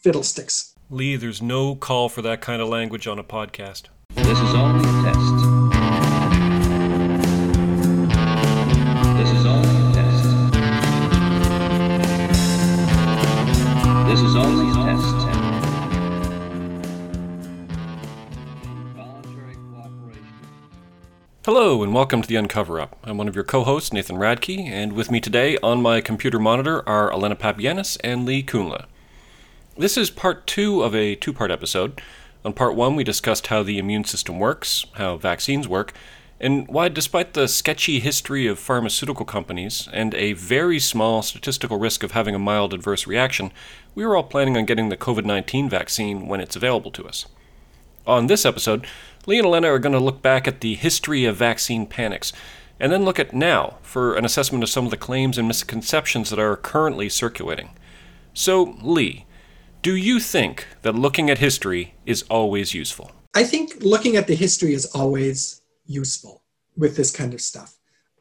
fiddlesticks. Lee, there's no call for that kind of language on a podcast. This is only a test. This is only a test. This is only a test. Voluntary cooperation. Hello, and welcome to the Uncover Up. I'm one of your co hosts, Nathan Radke, and with me today on my computer monitor are Alena Papianis and Lee Kunla. This is part two of a two part episode. On part one, we discussed how the immune system works, how vaccines work, and why, despite the sketchy history of pharmaceutical companies and a very small statistical risk of having a mild adverse reaction, we were all planning on getting the COVID 19 vaccine when it's available to us. On this episode, Lee and Alena are going to look back at the history of vaccine panics, and then look at now for an assessment of some of the claims and misconceptions that are currently circulating. So, Lee, do you think that looking at history is always useful? I think looking at the history is always useful with this kind of stuff.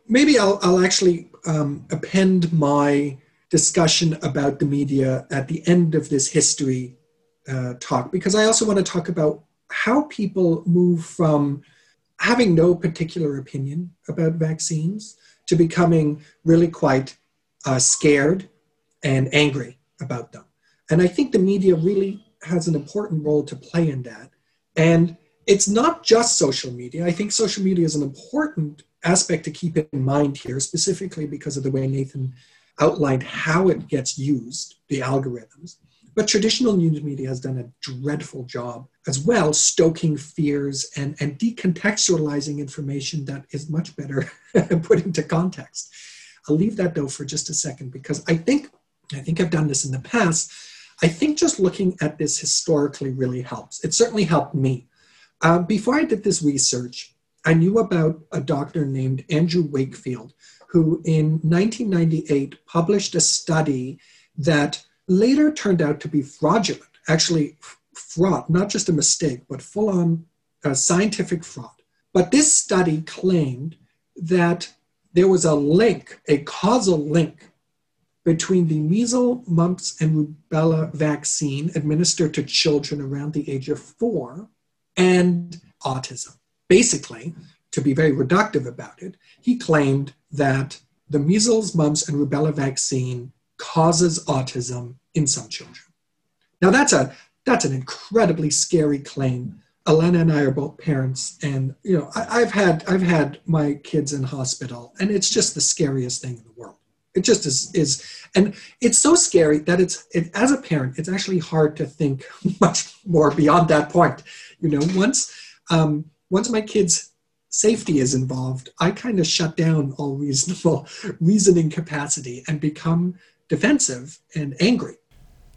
Maybe I'll, I'll actually um, append my discussion about the media at the end of this history uh, talk because I also want to talk about how people move from having no particular opinion about vaccines to becoming really quite uh, scared and angry about them. And I think the media really has an important role to play in that. And it's not just social media. I think social media is an important aspect to keep in mind here, specifically because of the way Nathan outlined how it gets used, the algorithms. But traditional news media has done a dreadful job as well, stoking fears and, and decontextualizing information that is much better put into context. I'll leave that though for just a second because I think I think I've done this in the past. I think just looking at this historically really helps. It certainly helped me. Uh, before I did this research, I knew about a doctor named Andrew Wakefield, who in 1998 published a study that later turned out to be fraudulent, actually, fraud, not just a mistake, but full on uh, scientific fraud. But this study claimed that there was a link, a causal link between the measles, mumps, and rubella vaccine administered to children around the age of four and autism. Basically, to be very reductive about it, he claimed that the measles, mumps, and rubella vaccine causes autism in some children. Now that's a that's an incredibly scary claim. Alena and I are both parents, and you know I, have had I've had my kids in hospital, and it's just the scariest thing in the world. It just is is and it's so scary that it's it, as a parent it's actually hard to think much more beyond that point you know once um, once my kids safety is involved i kind of shut down all reasonable reasoning capacity and become defensive and angry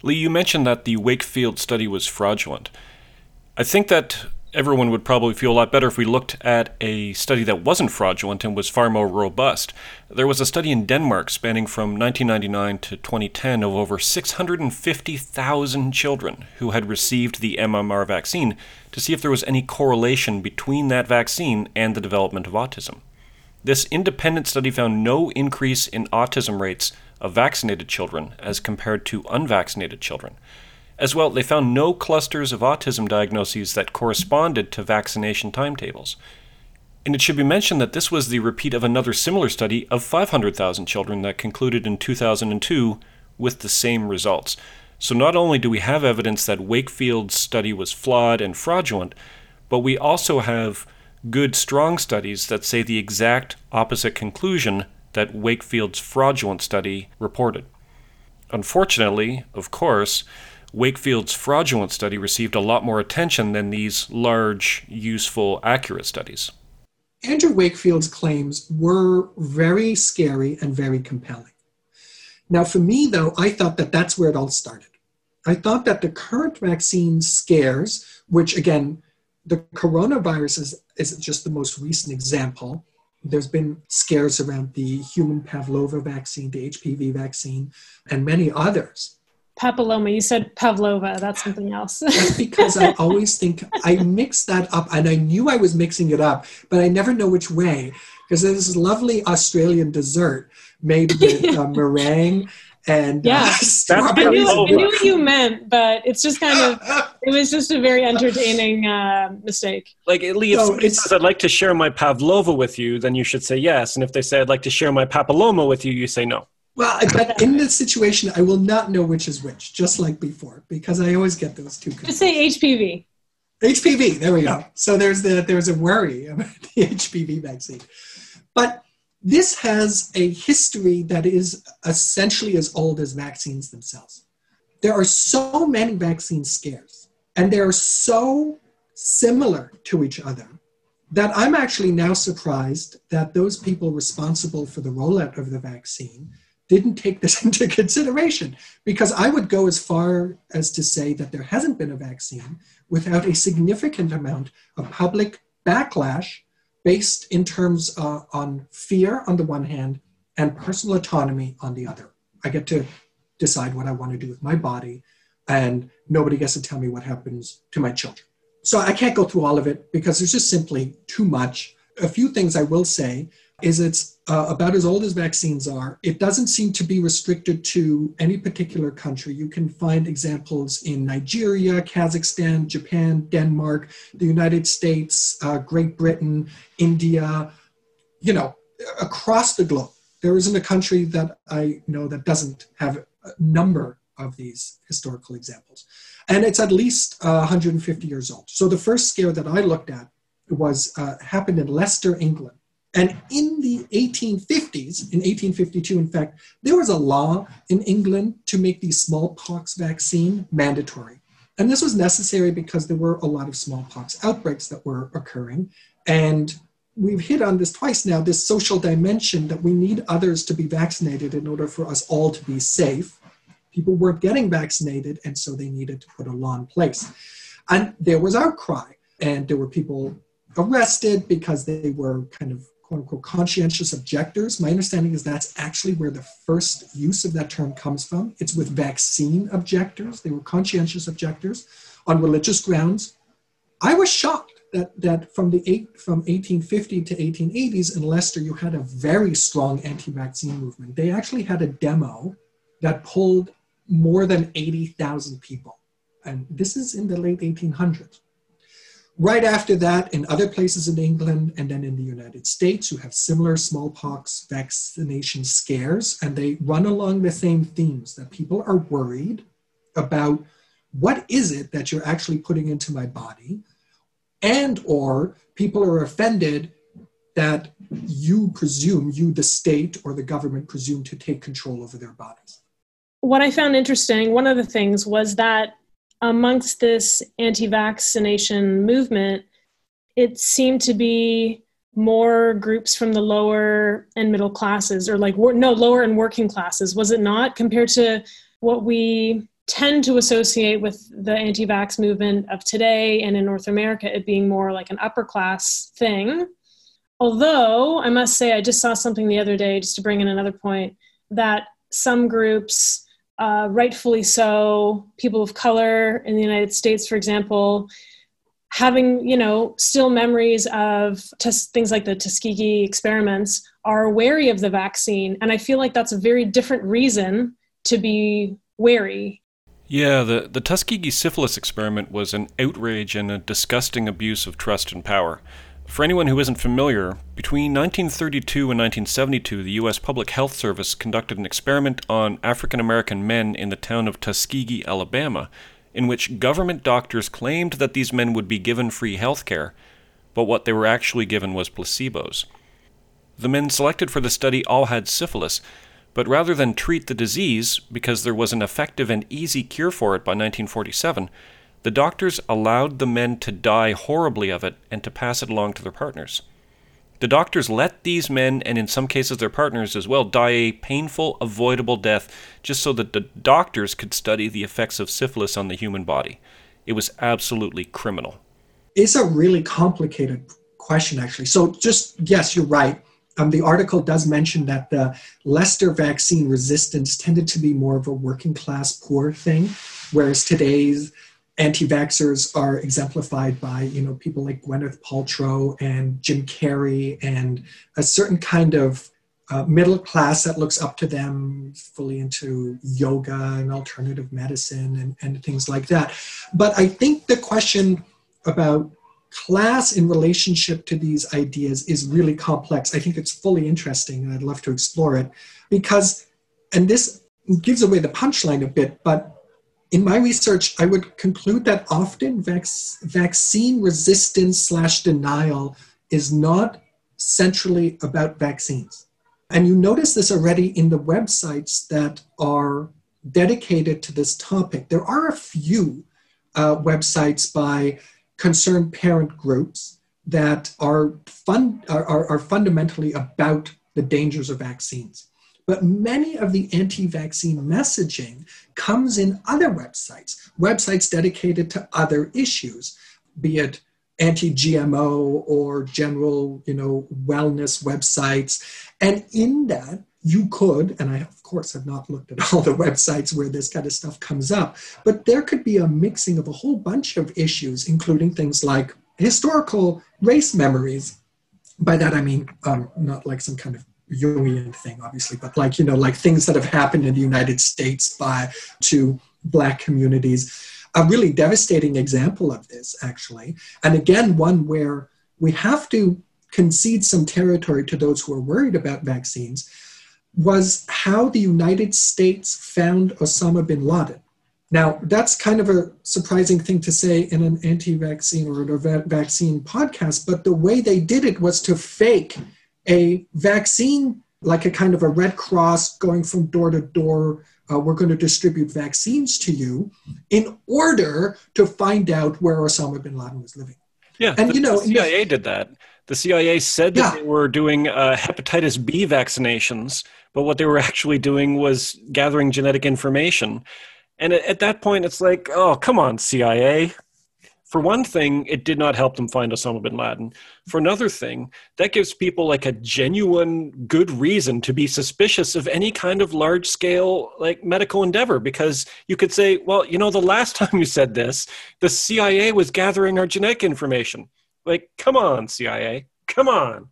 Lee, you mentioned that the Wakefield study was fraudulent. I think that everyone would probably feel a lot better if we looked at a study that wasn't fraudulent and was far more robust. There was a study in Denmark spanning from 1999 to 2010 of over 650,000 children who had received the MMR vaccine to see if there was any correlation between that vaccine and the development of autism. This independent study found no increase in autism rates of vaccinated children as compared to unvaccinated children. As well, they found no clusters of autism diagnoses that corresponded to vaccination timetables. And it should be mentioned that this was the repeat of another similar study of 500,000 children that concluded in 2002 with the same results. So not only do we have evidence that Wakefield's study was flawed and fraudulent, but we also have good, strong studies that say the exact opposite conclusion that Wakefield's fraudulent study reported. Unfortunately, of course, Wakefield's fraudulent study received a lot more attention than these large, useful, accurate studies. Andrew Wakefield's claims were very scary and very compelling. Now, for me, though, I thought that that's where it all started. I thought that the current vaccine scares, which again, the coronavirus is, is just the most recent example. There's been scares around the human Pavlova vaccine, the HPV vaccine, and many others papilloma. You said pavlova. That's something else. That's because I always think I mix that up, and I knew I was mixing it up, but I never know which way because there's this lovely Australian dessert made with uh, meringue and Yeah. uh, I knew, I knew what you meant, but it's just kind of, it was just a very entertaining uh, mistake. Like, Lee, if So somebody it's- says, I'd like to share my pavlova with you, then you should say yes. And if they say, I'd like to share my papilloma with you, you say no. Well, but in this situation, I will not know which is which, just like before, because I always get those two. Just say HPV. HPV. There we go. So there's the there's a worry about the HPV vaccine, but this has a history that is essentially as old as vaccines themselves. There are so many vaccine scares, and they are so similar to each other that I'm actually now surprised that those people responsible for the rollout of the vaccine didn't take this into consideration because I would go as far as to say that there hasn't been a vaccine without a significant amount of public backlash based in terms uh, on fear on the one hand and personal autonomy on the other. I get to decide what I want to do with my body, and nobody gets to tell me what happens to my children. So I can't go through all of it because there's just simply too much. A few things I will say is it's uh, about as old as vaccines are. It doesn't seem to be restricted to any particular country. You can find examples in Nigeria, Kazakhstan, Japan, Denmark, the United States, uh, Great Britain, India, you know, across the globe. There isn't a country that I know that doesn't have a number of these historical examples. And it's at least uh, 150 years old. So the first scare that I looked at was uh, happened in Leicester, England. And in the 1850s, in 1852, in fact, there was a law in England to make the smallpox vaccine mandatory. And this was necessary because there were a lot of smallpox outbreaks that were occurring. And we've hit on this twice now this social dimension that we need others to be vaccinated in order for us all to be safe. People weren't getting vaccinated, and so they needed to put a law in place. And there was outcry, and there were people arrested because they were kind of quote unquote conscientious objectors. My understanding is that's actually where the first use of that term comes from. It's with vaccine objectors. They were conscientious objectors on religious grounds. I was shocked that, that from the eight, from 1850 to 1880s in Leicester, you had a very strong anti-vaccine movement. They actually had a demo that pulled more than 80,000 people. And this is in the late 1800s. Right after that, in other places in England and then in the United States, you have similar smallpox vaccination scares, and they run along the same themes that people are worried about what is it that you're actually putting into my body, and or people are offended that you presume, you, the state or the government, presume to take control over their bodies. What I found interesting, one of the things was that amongst this anti vaccination movement, it seemed to be more groups from the lower and middle classes, or like, no, lower and working classes, was it not, compared to what we tend to associate with the anti vax movement of today and in North America, it being more like an upper class thing. Although I must say, I just saw something the other day, just to bring in another point, that some groups, uh, rightfully so, people of color in the United States, for example, having you know still memories of things like the Tuskegee experiments, are wary of the vaccine, and I feel like that's a very different reason to be wary. Yeah, the, the Tuskegee syphilis experiment was an outrage and a disgusting abuse of trust and power. For anyone who isn't familiar, between 1932 and 1972, the U.S. Public Health Service conducted an experiment on African American men in the town of Tuskegee, Alabama, in which government doctors claimed that these men would be given free health care, but what they were actually given was placebos. The men selected for the study all had syphilis, but rather than treat the disease, because there was an effective and easy cure for it by 1947, the doctors allowed the men to die horribly of it and to pass it along to their partners. The doctors let these men, and in some cases their partners as well, die a painful, avoidable death just so that the doctors could study the effects of syphilis on the human body. It was absolutely criminal. It's a really complicated question, actually. So, just yes, you're right. Um, the article does mention that the Leicester vaccine resistance tended to be more of a working class poor thing, whereas today's anti-vaxxers are exemplified by you know people like Gwyneth Paltrow and Jim Carrey and a certain kind of uh, middle class that looks up to them, fully into yoga and alternative medicine and, and things like that. But I think the question about class in relationship to these ideas is really complex. I think it's fully interesting, and I'd love to explore it because, and this gives away the punchline a bit, but in my research, I would conclude that often vac- vaccine resistance slash denial is not centrally about vaccines. And you notice this already in the websites that are dedicated to this topic. There are a few uh, websites by concerned parent groups that are, fun, are, are fundamentally about the dangers of vaccines. But many of the anti vaccine messaging comes in other websites, websites dedicated to other issues, be it anti-GMO or general, you know, wellness websites. And in that, you could, and I of course have not looked at all the websites where this kind of stuff comes up, but there could be a mixing of a whole bunch of issues, including things like historical race memories. By that I mean um, not like some kind of Jungian thing, obviously, but like you know, like things that have happened in the United States by to Black communities a really devastating example of this, actually. And again, one where we have to concede some territory to those who are worried about vaccines was how the United States found Osama bin Laden. Now, that's kind of a surprising thing to say in an anti vaccine or a vaccine podcast, but the way they did it was to fake a vaccine, like a kind of a Red Cross going from door to door uh, we're going to distribute vaccines to you in order to find out where Osama bin Laden was living. Yeah, and the, you know, the CIA did that. The CIA said that yeah. they were doing uh, hepatitis B vaccinations, but what they were actually doing was gathering genetic information. And at, at that point, it's like, oh, come on, CIA for one thing, it did not help them find Osama bin Laden. For another thing, that gives people like a genuine good reason to be suspicious of any kind of large scale like medical endeavor because you could say, well, you know, the last time you said this, the CIA was gathering our genetic information. Like, come on, CIA, come on.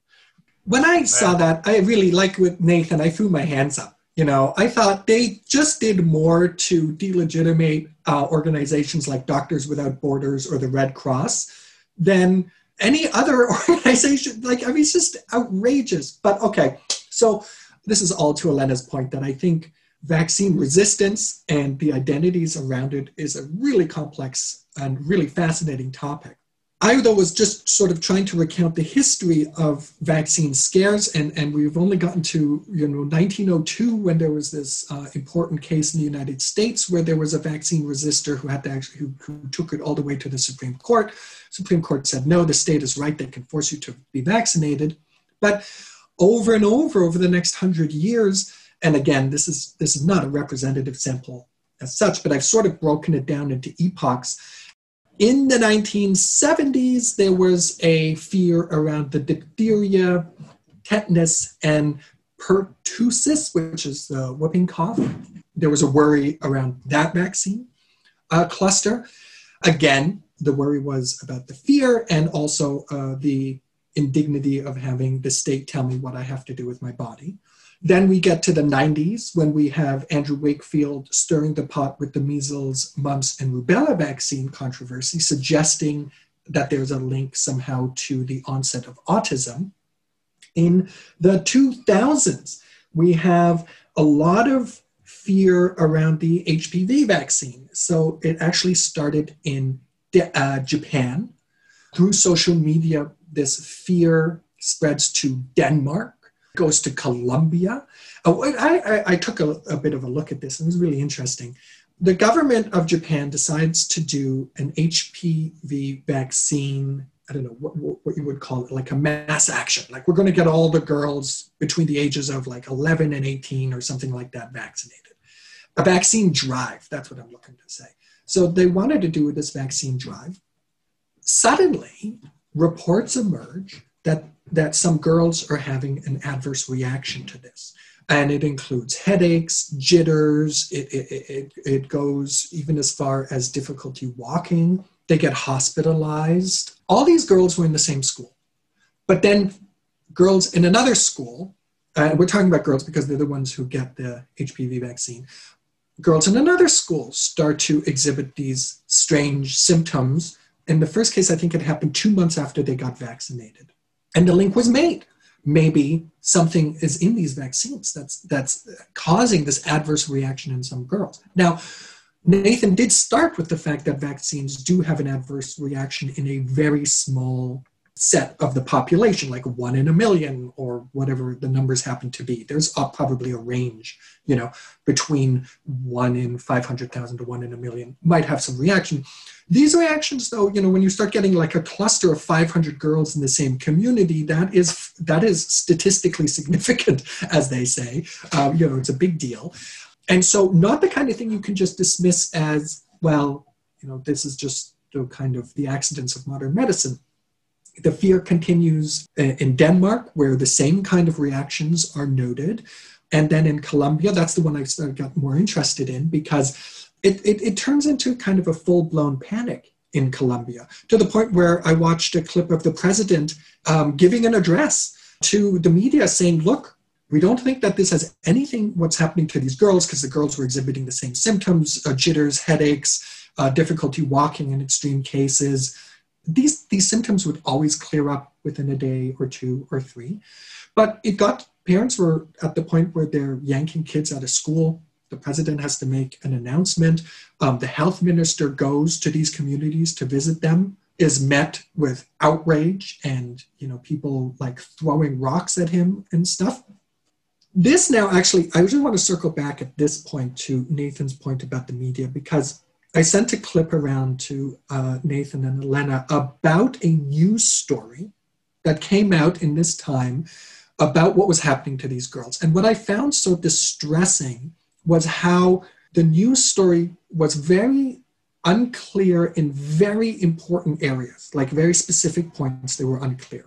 When I saw that, I really like with Nathan, I threw my hands up you know, I thought they just did more to delegitimate uh, organizations like Doctors Without Borders or the Red Cross than any other organization. Like, I mean, it's just outrageous. But okay, so this is all to Alena's point that I think vaccine resistance and the identities around it is a really complex and really fascinating topic. I, though, was just sort of trying to recount the history of vaccine scares, and, and we've only gotten to you know 1902 when there was this uh, important case in the United States where there was a vaccine resistor who had to actually who, who took it all the way to the Supreme Court. Supreme Court said no, the state is right; they can force you to be vaccinated. But over and over over the next hundred years, and again, this is this is not a representative sample as such, but I've sort of broken it down into epochs in the 1970s, there was a fear around the diphtheria, tetanus, and pertussis, which is the whooping cough. There was a worry around that vaccine uh, cluster. Again, the worry was about the fear and also uh, the indignity of having the state tell me what I have to do with my body. Then we get to the 90s when we have Andrew Wakefield stirring the pot with the measles, mumps, and rubella vaccine controversy, suggesting that there's a link somehow to the onset of autism. In the 2000s, we have a lot of fear around the HPV vaccine. So it actually started in uh, Japan. Through social media, this fear spreads to Denmark goes to Colombia. Oh, I, I, I took a, a, bit of a look at this. It was really interesting. The government of Japan decides to do an HPV vaccine. I don't know what, what you would call it, like a mass action. Like we're going to get all the girls between the ages of like 11 and 18 or something like that vaccinated. A vaccine drive. That's what I'm looking to say. So they wanted to do this vaccine drive. Suddenly, reports emerge that that some girls are having an adverse reaction to this. And it includes headaches, jitters, it, it, it, it goes even as far as difficulty walking. They get hospitalized. All these girls were in the same school. But then girls in another school uh, we're talking about girls because they're the ones who get the HPV vaccine. Girls in another school start to exhibit these strange symptoms. In the first case, I think it happened two months after they got vaccinated. And the link was made. Maybe something is in these vaccines that's, that's causing this adverse reaction in some girls. Now, Nathan did start with the fact that vaccines do have an adverse reaction in a very small set of the population, like one in a million or whatever the numbers happen to be. There's a, probably a range, you know, between one in 500,000 to one in a million might have some reaction. These reactions, though, you know, when you start getting like a cluster of 500 girls in the same community, that is that is statistically significant, as they say. Um, you know, it's a big deal, and so not the kind of thing you can just dismiss as well. You know, this is just the kind of the accidents of modern medicine the fear continues uh, in Denmark, where the same kind of reactions are noted. And then in Colombia, that's the one I got more interested in because it, it, it turns into kind of a full blown panic in Colombia to the point where I watched a clip of the president um, giving an address to the media saying, look, we don't think that this has anything what's happening to these girls because the girls were exhibiting the same symptoms uh, jitters headaches uh, difficulty walking in extreme cases these, these symptoms would always clear up within a day or two or three. But it got parents were at the point where they're yanking kids out of school. The president has to make an announcement. Um, the health minister goes to these communities to visit them, is met with outrage and you know people like throwing rocks at him and stuff. This now actually, I just want to circle back at this point to Nathan's point about the media because I sent a clip around to uh, Nathan and Alena about a news story that came out in this time about what was happening to these girls. And what I found so distressing was how the news story was very unclear in very important areas, like very specific points, they were unclear.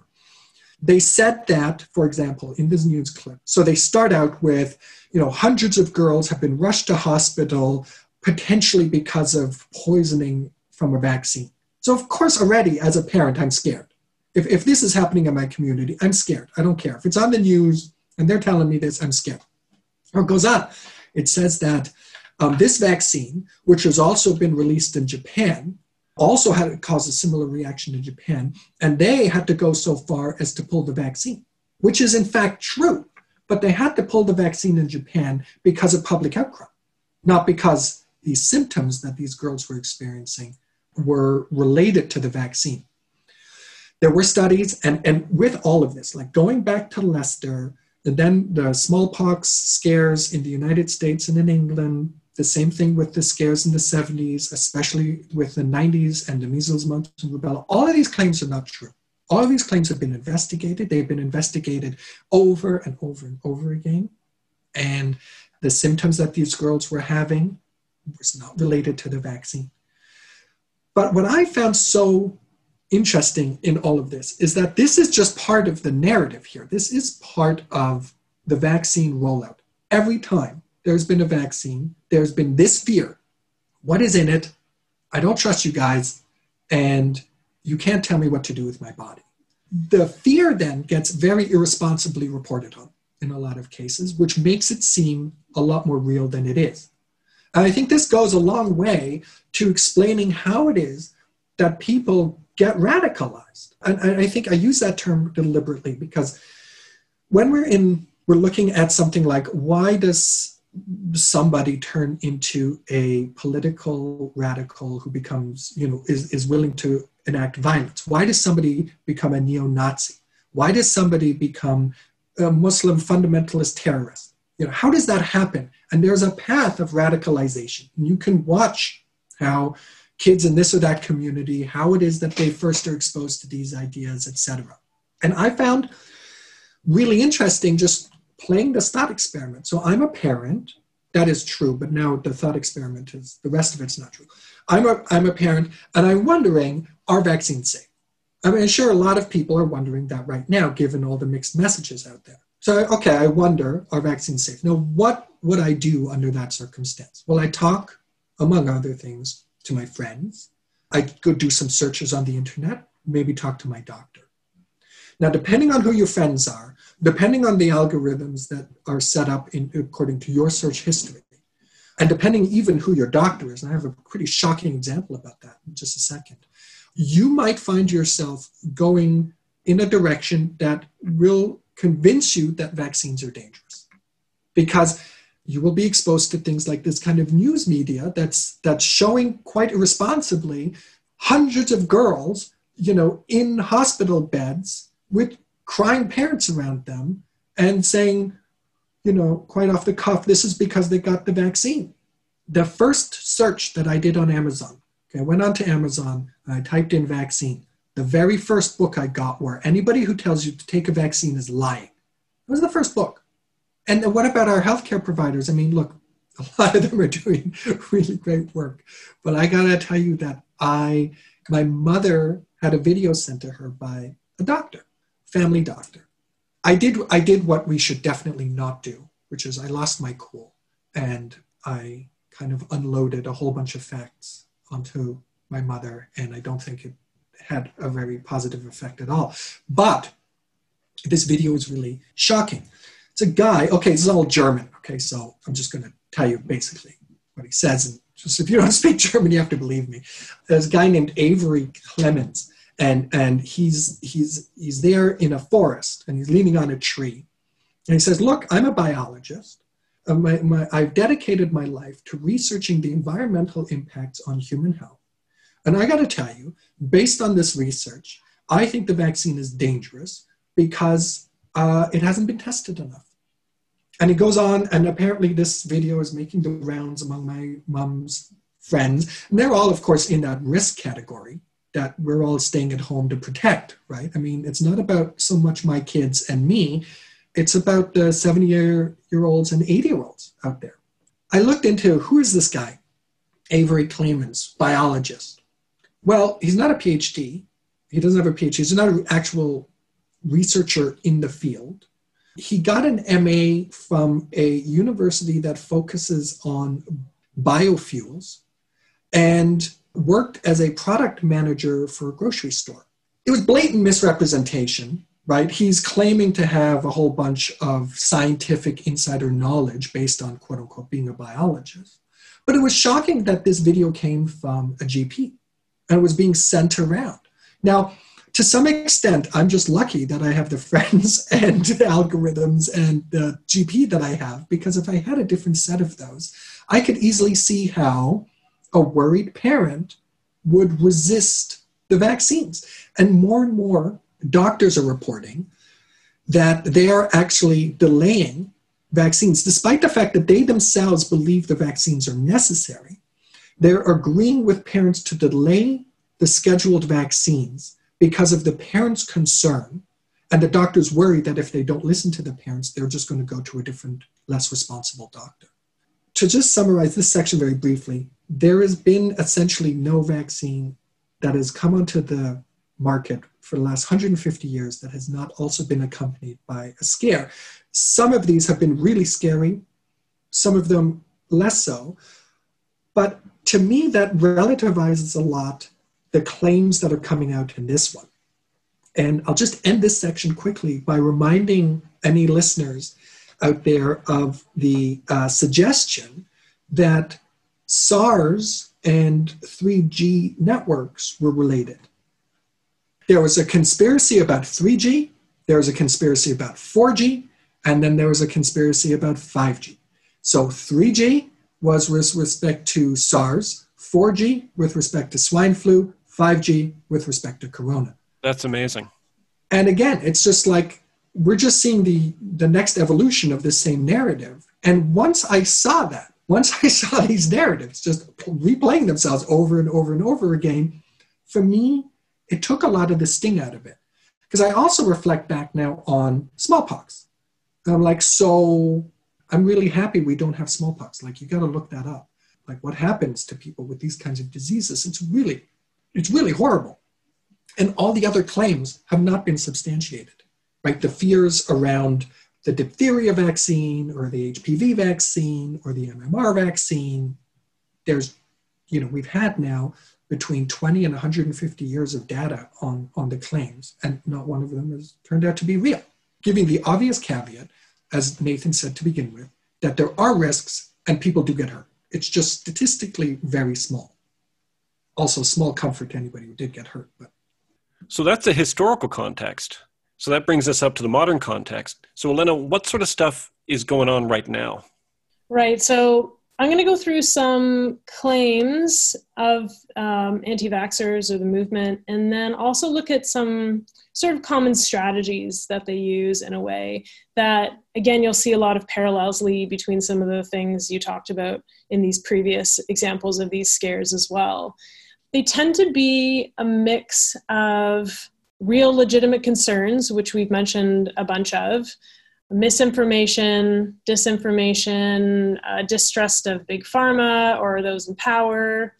They said that, for example, in this news clip, so they start out with, you know, hundreds of girls have been rushed to hospital potentially because of poisoning from a vaccine. So, of course, already as a parent, I'm scared. If, if this is happening in my community, I'm scared. I don't care. If it's on the news and they're telling me this, I'm scared. Or it goes on. It says that um, this vaccine, which has also been released in Japan, also had caused a similar reaction in Japan, and they had to go so far as to pull the vaccine, which is in fact true. But they had to pull the vaccine in Japan because of public outcry, not because the symptoms that these girls were experiencing were related to the vaccine. There were studies, and, and with all of this, like going back to Leicester, and then the smallpox scares in the United States and in England, the same thing with the scares in the 70s, especially with the 90s and the measles, mumps, and rubella. All of these claims are not true. All of these claims have been investigated. They've been investigated over and over and over again. And the symptoms that these girls were having was not related to the vaccine. But what I found so interesting in all of this is that this is just part of the narrative here. This is part of the vaccine rollout. Every time there's been a vaccine, there's been this fear. What is in it? I don't trust you guys, and you can't tell me what to do with my body. The fear then gets very irresponsibly reported on in a lot of cases, which makes it seem a lot more real than it is. And I think this goes a long way to explaining how it is that people get radicalized. And I think I use that term deliberately because when we're in, we're looking at something like why does somebody turn into a political radical who becomes, you know, is, is willing to enact violence? Why does somebody become a neo Nazi? Why does somebody become a Muslim fundamentalist terrorist? You know, how does that happen? And there's a path of radicalization. and You can watch how kids in this or that community, how it is that they first are exposed to these ideas, etc. And I found really interesting just playing the thought experiment. So I'm a parent, that is true, but now the thought experiment is the rest of it's not true. I'm a, I'm a parent, and I'm wondering are vaccines safe? I mean, sure, a lot of people are wondering that right now, given all the mixed messages out there. So, okay, I wonder, are vaccines safe? Now, what would I do under that circumstance? Well, I talk, among other things, to my friends. I go do some searches on the internet, maybe talk to my doctor. Now, depending on who your friends are, depending on the algorithms that are set up in, according to your search history, and depending even who your doctor is, and I have a pretty shocking example about that in just a second, you might find yourself going in a direction that will convince you that vaccines are dangerous. Because you will be exposed to things like this kind of news media that's that's showing quite irresponsibly hundreds of girls, you know, in hospital beds with crying parents around them and saying, you know, quite off the cuff, this is because they got the vaccine. The first search that I did on Amazon, okay, I went onto Amazon, I typed in vaccine. The very first book I got where anybody who tells you to take a vaccine is lying. It was the first book. And what about our healthcare providers? I mean, look, a lot of them are doing really great work. But I gotta tell you that I, my mother had a video sent to her by a doctor, family doctor. I did, I did what we should definitely not do, which is I lost my cool and I kind of unloaded a whole bunch of facts onto my mother, and I don't think it had a very positive effect at all. But this video is really shocking. It's a guy, okay, this is all German, okay, so I'm just going to tell you basically what he says. And just if you don't speak German, you have to believe me. There's a guy named Avery Clemens, and, and he's, he's, he's there in a forest and he's leaning on a tree. And he says, Look, I'm a biologist. Uh, my, my, I've dedicated my life to researching the environmental impacts on human health. And I got to tell you, based on this research, I think the vaccine is dangerous because uh, it hasn't been tested enough. And it goes on, and apparently this video is making the rounds among my mom's friends. And they're all, of course, in that risk category that we're all staying at home to protect, right? I mean, it's not about so much my kids and me, it's about the 70 year, year olds and 80 year olds out there. I looked into who is this guy? Avery Clemens, biologist. Well, he's not a PhD. He doesn't have a PhD. He's not an actual researcher in the field. He got an MA from a university that focuses on biofuels and worked as a product manager for a grocery store. It was blatant misrepresentation, right? He's claiming to have a whole bunch of scientific insider knowledge based on quote unquote being a biologist. But it was shocking that this video came from a GP and was being sent around. Now, to some extent, I'm just lucky that I have the friends and the algorithms and the GP that I have, because if I had a different set of those, I could easily see how a worried parent would resist the vaccines. And more and more doctors are reporting that they are actually delaying vaccines, despite the fact that they themselves believe the vaccines are necessary. They're agreeing with parents to delay the scheduled vaccines because of the parents' concern. And the doctors worry that if they don't listen to the parents, they're just going to go to a different, less responsible doctor. To just summarize this section very briefly, there has been essentially no vaccine that has come onto the market for the last 150 years that has not also been accompanied by a scare. Some of these have been really scary, some of them less so. But to me, that relativizes a lot the claims that are coming out in this one. And I'll just end this section quickly by reminding any listeners out there of the uh, suggestion that SARS and 3G networks were related. There was a conspiracy about 3G, there was a conspiracy about 4G, and then there was a conspiracy about 5G. So 3G was with respect to SARS, 4G with respect to swine flu, 5G with respect to Corona. That's amazing. And again, it's just like we're just seeing the the next evolution of the same narrative. And once I saw that, once I saw these narratives just replaying themselves over and over and over again, for me, it took a lot of the sting out of it. Because I also reflect back now on smallpox. And I'm like, so I'm really happy we don't have smallpox. Like, you got to look that up. Like, what happens to people with these kinds of diseases? It's really it's really horrible. And all the other claims have not been substantiated, right? The fears around the diphtheria vaccine or the HPV vaccine or the MMR vaccine, there's, you know, we've had now between 20 and 150 years of data on, on the claims, and not one of them has turned out to be real, giving the obvious caveat, as Nathan said to begin with, that there are risks and people do get hurt. It's just statistically very small. Also, small comfort to anybody who did get hurt. But so that's the historical context. So that brings us up to the modern context. So, Alena, what sort of stuff is going on right now? Right. So I'm going to go through some claims of um, anti vaxxers or the movement, and then also look at some sort of common strategies that they use in a way that, again, you'll see a lot of parallels Lee between some of the things you talked about in these previous examples of these scares as well. They tend to be a mix of real legitimate concerns, which we've mentioned a bunch of, misinformation, disinformation, uh, distrust of big pharma or those in power,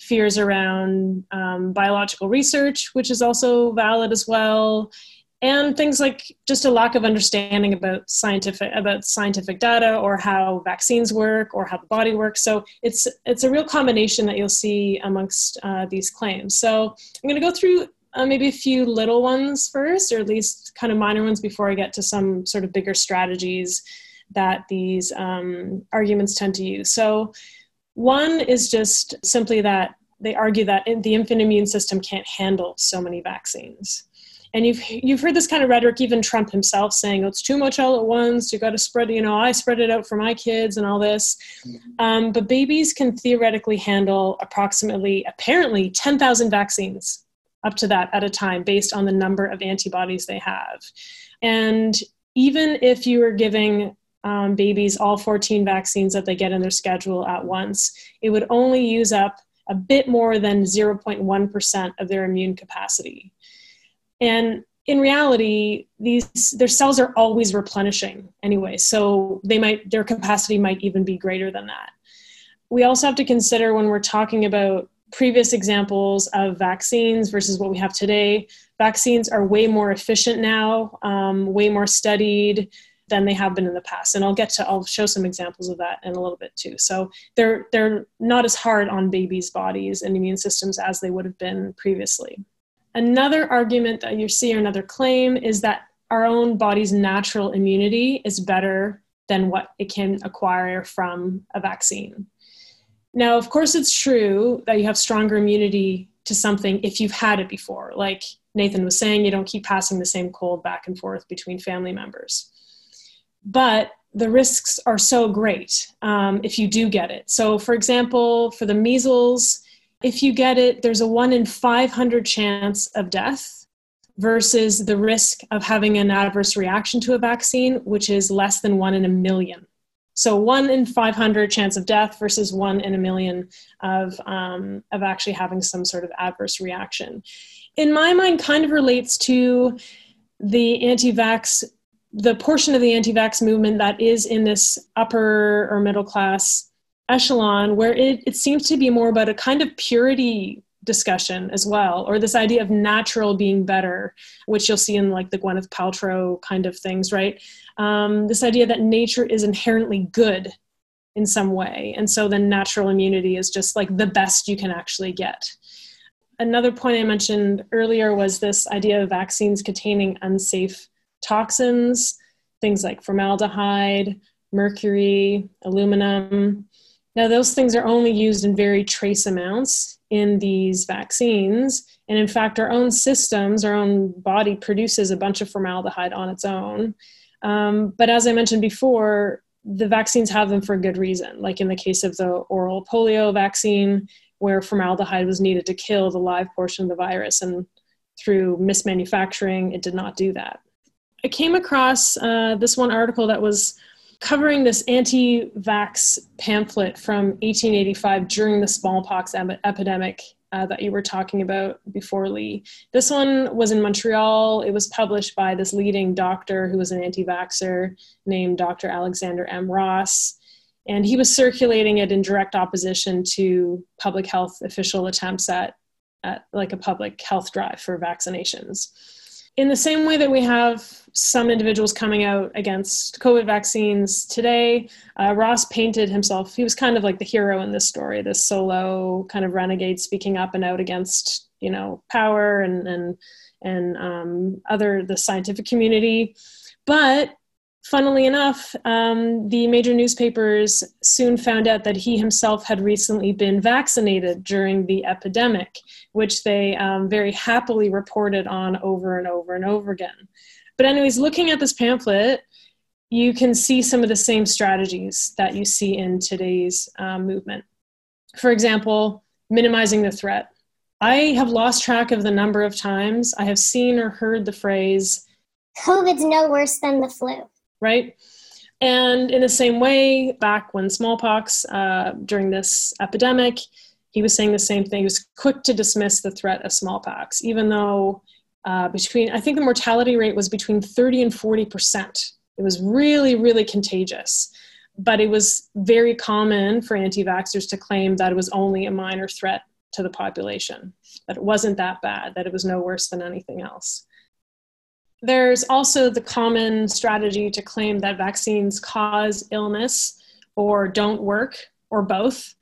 fears around um, biological research, which is also valid as well, and things like just a lack of understanding about scientific about scientific data or how vaccines work or how the body works. So it's it's a real combination that you'll see amongst uh, these claims. So I'm going to go through uh, maybe a few little ones first, or at least kind of minor ones before I get to some sort of bigger strategies that these um, arguments tend to use. So, one is just simply that they argue that the infant immune system can't handle so many vaccines. And you've you've heard this kind of rhetoric, even Trump himself saying, "Oh, it's too much all at once. You got to spread. You know, I spread it out for my kids and all this." Mm-hmm. Um, but babies can theoretically handle approximately, apparently, ten thousand vaccines up to that at a time based on the number of antibodies they have. And even if you were giving um, babies all 14 vaccines that they get in their schedule at once, it would only use up a bit more than 0.1% of their immune capacity. And in reality, these their cells are always replenishing anyway, so they might their capacity might even be greater than that. We also have to consider when we're talking about previous examples of vaccines versus what we have today, vaccines are way more efficient now, um, way more studied than they have been in the past. And I'll get to, I'll show some examples of that in a little bit too. So they're, they're not as hard on babies' bodies and immune systems as they would have been previously. Another argument that you see, or another claim, is that our own body's natural immunity is better than what it can acquire from a vaccine. Now, of course, it's true that you have stronger immunity to something if you've had it before. Like Nathan was saying, you don't keep passing the same cold back and forth between family members. But the risks are so great um, if you do get it. So, for example, for the measles, if you get it, there's a 1 in 500 chance of death versus the risk of having an adverse reaction to a vaccine, which is less than 1 in a million. So one in 500 chance of death versus one in a million of, um, of actually having some sort of adverse reaction. In my mind, kind of relates to the anti-vax, the portion of the anti-vax movement that is in this upper or middle class echelon, where it, it seems to be more about a kind of purity discussion as well, or this idea of natural being better, which you'll see in like the Gwyneth Paltrow kind of things, right? Um, this idea that nature is inherently good in some way, and so then natural immunity is just like the best you can actually get. Another point I mentioned earlier was this idea of vaccines containing unsafe toxins, things like formaldehyde, mercury, aluminum. Now, those things are only used in very trace amounts in these vaccines. And in fact, our own systems, our own body produces a bunch of formaldehyde on its own. Um, but as I mentioned before, the vaccines have them for a good reason, like in the case of the oral polio vaccine, where formaldehyde was needed to kill the live portion of the virus. And through mismanufacturing, it did not do that. I came across uh, this one article that was covering this anti vax pamphlet from 1885 during the smallpox ep- epidemic uh, that you were talking about before, Lee. This one was in Montreal. It was published by this leading doctor who was an anti vaxxer named Dr. Alexander M. Ross. And he was circulating it in direct opposition to public health official attempts at, at like a public health drive for vaccinations. In the same way that we have some individuals coming out against COVID vaccines today, uh, Ross painted himself. He was kind of like the hero in this story, this solo kind of renegade speaking up and out against, you know, power and and and um, other the scientific community. But funnily enough, um, the major newspapers soon found out that he himself had recently been vaccinated during the epidemic, which they um, very happily reported on over and over and over again. But, anyways, looking at this pamphlet, you can see some of the same strategies that you see in today's um, movement. For example, minimizing the threat. I have lost track of the number of times I have seen or heard the phrase, COVID's no worse than the flu right? And in the same way, back when smallpox, uh, during this epidemic, he was saying the same thing. He was quick to dismiss the threat of smallpox, even though uh, between, I think the mortality rate was between 30 and 40%. It was really, really contagious. But it was very common for anti vaxxers to claim that it was only a minor threat to the population, that it wasn't that bad, that it was no worse than anything else. There's also the common strategy to claim that vaccines cause illness or don't work or both.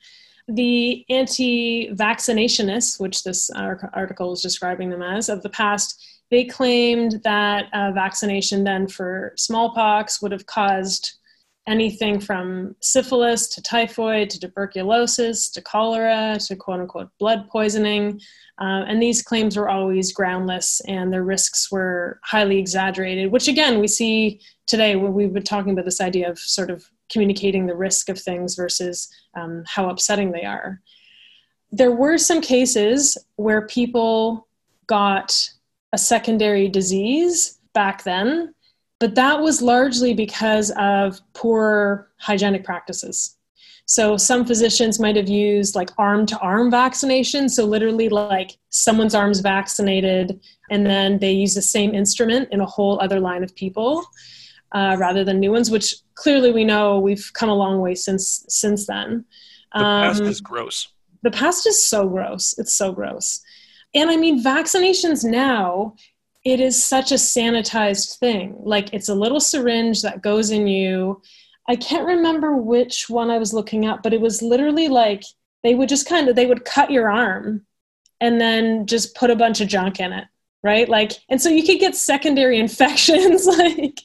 The anti vaccinationists, which this article is describing them as, of the past, they claimed that uh, vaccination then for smallpox would have caused anything from syphilis to typhoid to tuberculosis to cholera to quote unquote blood poisoning. Uh, and these claims were always groundless and their risks were highly exaggerated, which again, we see today when we've been talking about this idea of sort of communicating the risk of things versus um, how upsetting they are. There were some cases where people got a secondary disease back then but that was largely because of poor hygienic practices. So some physicians might have used like arm to arm vaccination. So literally like someone's arms vaccinated and then they use the same instrument in a whole other line of people uh, rather than new ones, which clearly we know we've come a long way since since then. The past um, is gross. The past is so gross. It's so gross. And I mean, vaccinations now, it is such a sanitized thing. Like it's a little syringe that goes in you. I can't remember which one I was looking at, but it was literally like they would just kind of they would cut your arm and then just put a bunch of junk in it right? Like and so you could get secondary infections like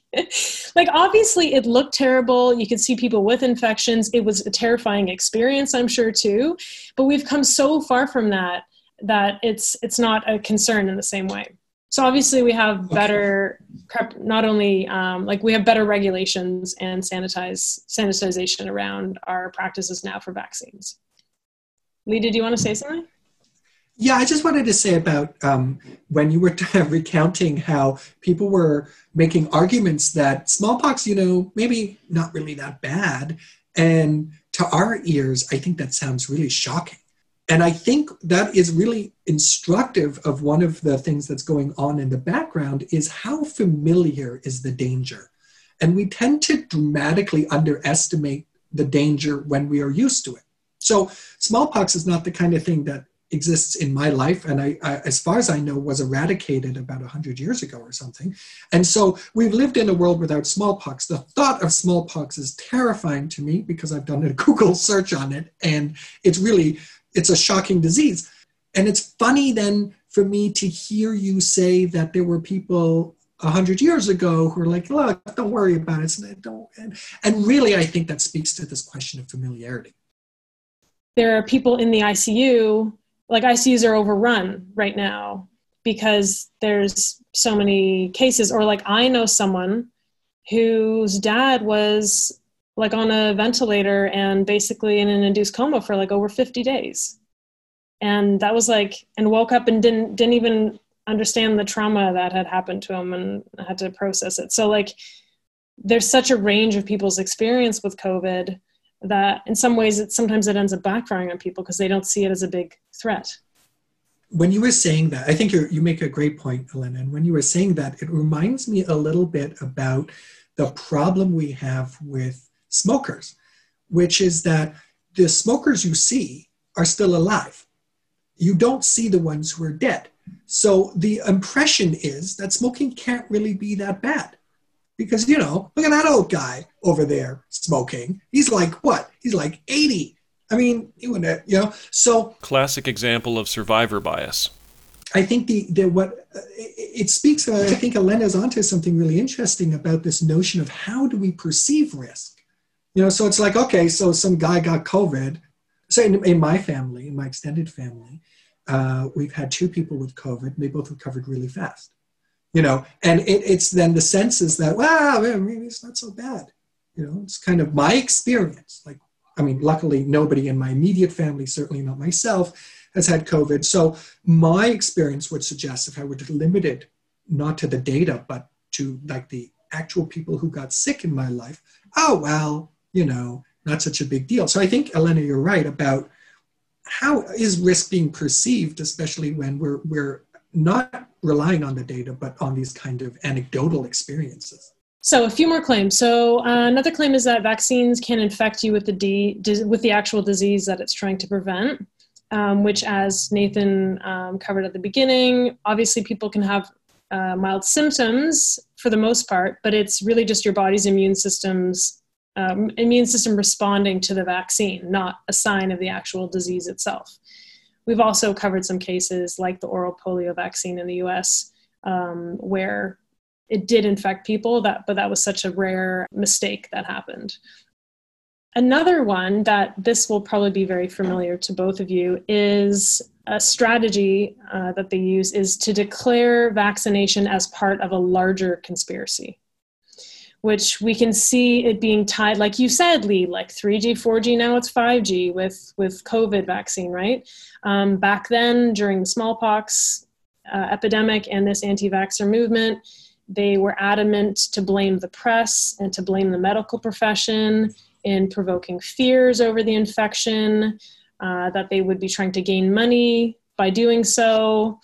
like obviously it looked terrible. You could see people with infections. It was a terrifying experience i'm sure too. But we've come so far from that that it's it's not a concern in the same way so obviously we have better prep, not only um, like we have better regulations and sanitize sanitization around our practices now for vaccines. Lee, did you want to say something? Yeah, I just wanted to say about um, when you were recounting how people were making arguments that smallpox, you know, maybe not really that bad. And to our ears, I think that sounds really shocking. And I think that is really instructive of one of the things that's going on in the background is how familiar is the danger. And we tend to dramatically underestimate the danger when we are used to it. So smallpox is not the kind of thing that exists in my life and I, I, as far as i know was eradicated about 100 years ago or something and so we've lived in a world without smallpox the thought of smallpox is terrifying to me because i've done a google search on it and it's really it's a shocking disease. And it's funny then for me to hear you say that there were people a hundred years ago who are like, look, don't worry about it. Don't, and, and really, I think that speaks to this question of familiarity. There are people in the ICU, like ICUs are overrun right now because there's so many cases. Or like I know someone whose dad was like on a ventilator and basically in an induced coma for like over 50 days. And that was like and woke up and didn't didn't even understand the trauma that had happened to him and had to process it. So like there's such a range of people's experience with covid that in some ways it sometimes it ends up backfiring on people because they don't see it as a big threat. When you were saying that i think you you make a great point Alena. And when you were saying that it reminds me a little bit about the problem we have with smokers, which is that the smokers you see are still alive. You don't see the ones who are dead. So the impression is that smoking can't really be that bad. Because, you know, look at that old guy over there smoking. He's like, what? He's like 80. I mean, you know, so. Classic example of survivor bias. I think the, the what it speaks. Uh, I think Alena's onto something really interesting about this notion of how do we perceive risk. You know, so it's like okay, so some guy got COVID. So in, in my family, in my extended family, uh, we've had two people with COVID. And they both recovered really fast. You know, and it, it's then the sense is that wow, maybe it's not so bad. You know, it's kind of my experience. Like, I mean, luckily nobody in my immediate family, certainly not myself, has had COVID. So my experience would suggest if I were to limit it not to the data, but to like the actual people who got sick in my life, oh well, you know, not such a big deal. So I think Alena, you're right about how is risk being perceived, especially when we're we're not relying on the data, but on these kind of anecdotal experiences. So a few more claims. So uh, another claim is that vaccines can infect you with the D, with the actual disease that it's trying to prevent um, which, as Nathan um, covered at the beginning, obviously people can have uh, mild symptoms for the most part, but it's really just your body's immune system's um, immune system responding to the vaccine, not a sign of the actual disease itself. We've also covered some cases like the oral polio vaccine in the U.S., um, where it did infect people, that but that was such a rare mistake that happened. Another one that this will probably be very familiar to both of you is a strategy uh, that they use is to declare vaccination as part of a larger conspiracy, which we can see it being tied, like you said, Lee, like 3G, 4G, now it's 5G with, with COVID vaccine, right? Um, back then, during the smallpox uh, epidemic and this anti vaxxer movement, they were adamant to blame the press and to blame the medical profession in provoking fears over the infection, uh, that they would be trying to gain money by doing so.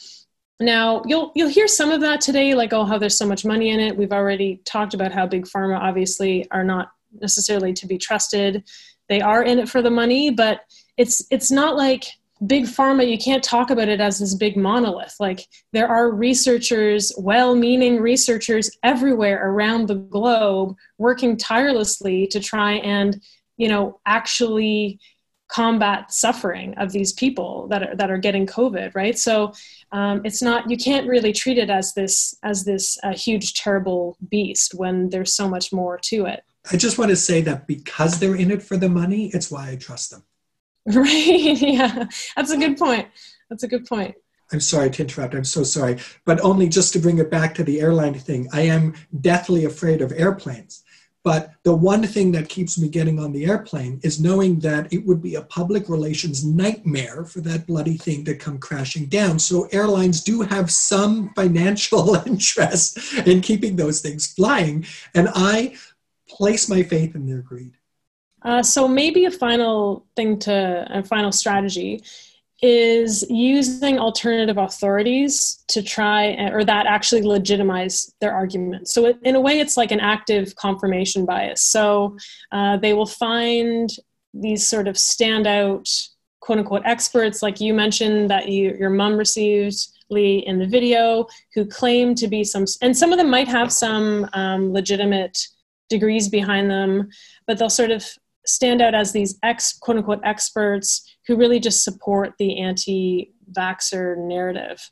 Now you'll you'll hear some of that today, like oh how there's so much money in it. We've already talked about how big pharma obviously are not necessarily to be trusted. They are in it for the money, but it's it's not like big pharma you can't talk about it as this big monolith like there are researchers well-meaning researchers everywhere around the globe working tirelessly to try and you know actually combat suffering of these people that are that are getting covid right so um, it's not you can't really treat it as this as this uh, huge terrible beast when there's so much more to it i just want to say that because they're in it for the money it's why i trust them Right. yeah. That's a good point. That's a good point. I'm sorry to interrupt. I'm so sorry. But only just to bring it back to the airline thing. I am deathly afraid of airplanes. But the one thing that keeps me getting on the airplane is knowing that it would be a public relations nightmare for that bloody thing to come crashing down. So airlines do have some financial interest in keeping those things flying. And I place my faith in their greed. Uh, so maybe a final thing to a final strategy is using alternative authorities to try or that actually legitimize their argument. So in a way, it's like an active confirmation bias. So uh, they will find these sort of standout quote unquote experts, like you mentioned that you, your mom received. Lee in the video, who claim to be some, and some of them might have some um, legitimate degrees behind them, but they'll sort of stand out as these ex quote unquote experts who really just support the anti vaxxer narrative.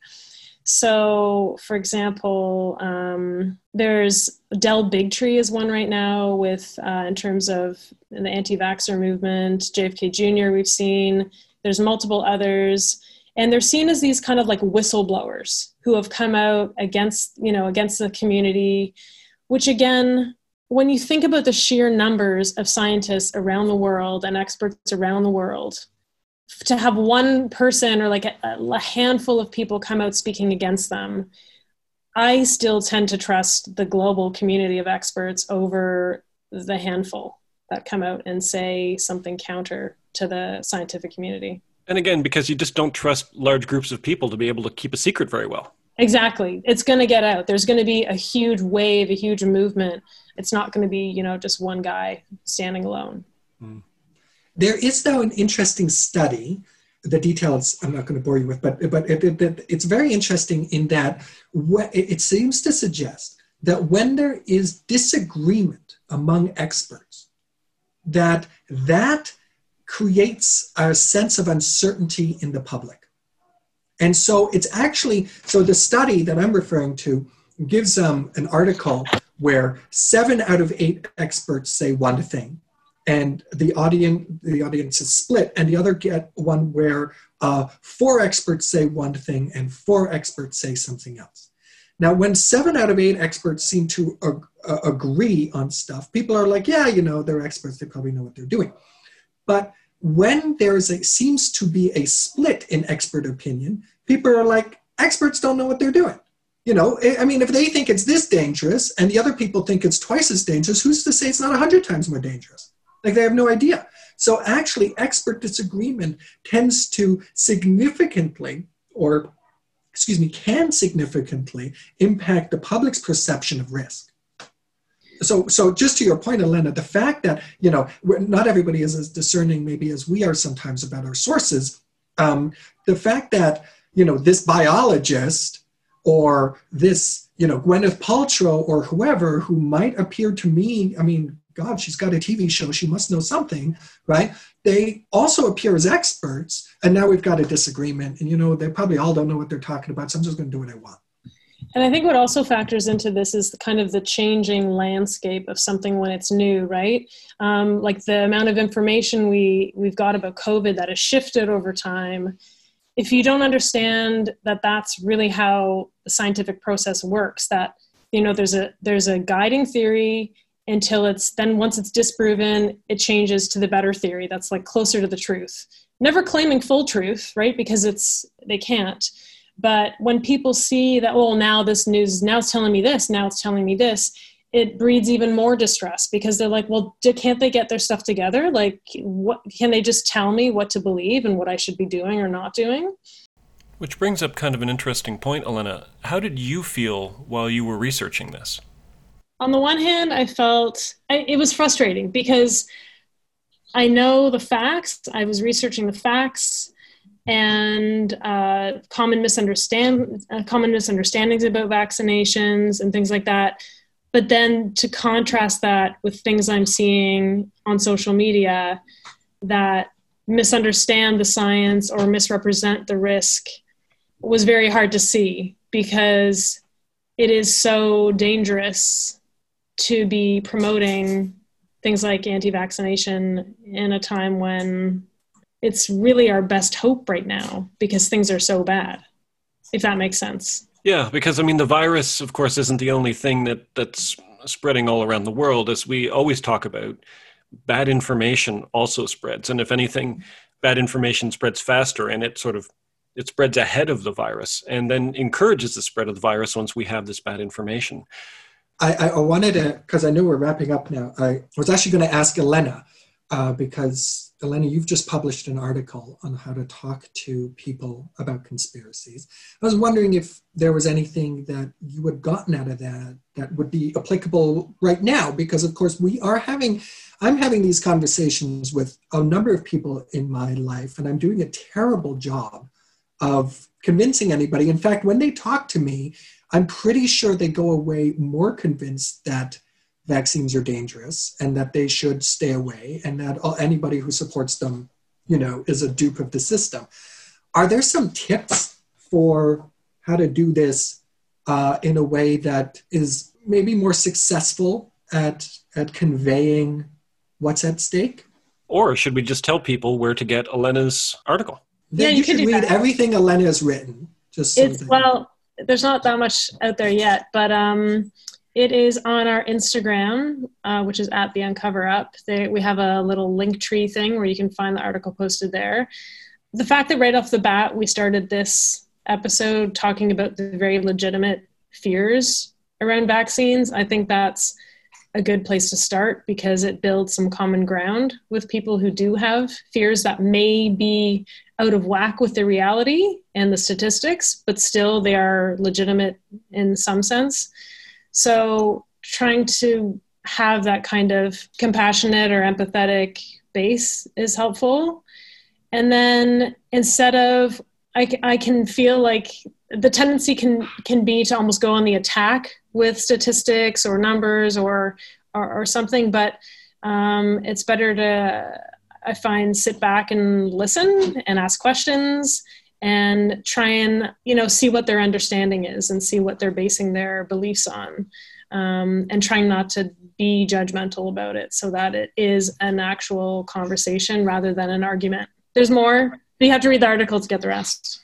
So, for example, um, there's Del Bigtree is one right now with uh, in terms of the anti-vaxxer movement. JFK Jr. We've seen. There's multiple others, and they're seen as these kind of like whistleblowers who have come out against you know against the community, which again when you think about the sheer numbers of scientists around the world and experts around the world, to have one person or like a, a, handful of people come out speaking against them, I still tend to trust the global community of experts over the handful that come out and say something counter to the scientific community. And again, because you just don't trust large groups of people to be able to keep a secret very well. Exactly. It's going to get out. There's going to be a huge wave, a huge movement. It's not going to be, you know, just one guy standing alone. Mm. There is, though, an interesting study the details I'm not going to bore you with, but but it, it, it, it's very interesting in that it seems to suggest that when there is disagreement among experts, that that creates a sense of uncertainty in the public. And so it's actually so the study that I'm referring to gives um, an article where seven out of eight experts say one thing, and the audience the audience is split, and the other get one where uh, four experts say one thing and four experts say something else. Now, when seven out of eight experts seem to ag- uh, agree on stuff, people are like, "Yeah, you know, they're experts; they probably know what they're doing." But when there's a seems to be a split in expert opinion, people are like, "Experts don't know what they're doing." You know, I mean, if they think it's this dangerous and the other people think it's twice as dangerous, who's to say it's not a hundred times more dangerous? Like they have no idea. So actually, expert disagreement tends to significantly, or excuse me, can significantly impact the public's perception of risk. So, so just to your point, Alena, the fact that you know not everybody is as discerning maybe as we are sometimes about our sources. Um, the fact that you know this biologist or this you know Gwyneth Paltrow or whoever who might appear to me, I mean, God, she's got a TV show, she must know something, right? They also appear as experts, and now we've got a disagreement, and you know they probably all don't know what they're talking about, so I'm just going to do what I want. And I think what also factors into this is the kind of the changing landscape of something when it's new, right? Um, like the amount of information we we've got about COVID that has shifted over time. If you don't understand that that's really how the scientific process works, that you know there's a there's a guiding theory until it's then once it's disproven, it changes to the better theory that's like closer to the truth. Never claiming full truth, right? Because it's they can't but when people see that oh now this news now it's telling me this now it's telling me this it breeds even more distress because they're like well can't they get their stuff together like what can they just tell me what to believe and what i should be doing or not doing Which brings up kind of an interesting point, Alena. How did you feel while you were researching this? on the one hand i felt I, it was frustrating because i know the facts i was researching the facts and uh, common misunderstand uh, common misunderstandings about vaccinations and things like that. But then to contrast that with things I'm seeing on social media that misunderstand the science or misrepresent the risk was very hard to see because it is so dangerous to be promoting things like anti-vaccination in a time when it's really our best hope right now because things are so bad if that makes sense Yeah, because I mean, the virus, of course, isn't the only thing that that's spreading all around the world. As we always talk about, bad information also spreads, and if anything, bad information spreads faster, and it sort of it spreads ahead of the virus, and then encourages the spread of the virus once we have this bad information. I, I I wanted to, because I know we're wrapping up now. I was actually going to ask Alena, uh, because Alena, you've just published an article on how to talk to people about conspiracies. I was wondering if there was anything that you had gotten out of that that would be applicable right now, because of course we are having, I'm having these conversations with a number of people in my life, and I'm doing a terrible job of convincing anybody. In fact, when they talk to me, I'm pretty sure they go away more convinced that vaccines are dangerous and that they should stay away and that all, anybody who supports them, you know, is a dupe of the system. Are there some tips for how to do this uh, in a way that is maybe more successful at at conveying what's at stake? Or should we just tell people where to get Alena's article? Yeah, Then you you could should read that. everything Alena has written. Just so it's well there's not that much out there yet but um it is on our instagram uh, which is at the uncover up they, we have a little link tree thing where you can find the article posted there the fact that right off the bat we started this episode talking about the very legitimate fears around vaccines i think that's a good place to start because it builds some common ground with people who do have fears that may be out of whack with the reality and the statistics, but still they are legitimate in some sense. So trying to have that kind of compassionate or empathetic base is helpful. and then instead of I, I can feel like the tendency can can be to almost go on the attack with statistics or numbers or or, or something but um, it's better to i find sit back and listen and ask questions and try and you know see what their understanding is and see what they're basing their beliefs on um, and trying not to be judgmental about it so that it is an actual conversation rather than an argument. There's more but you have to read the article to get the rest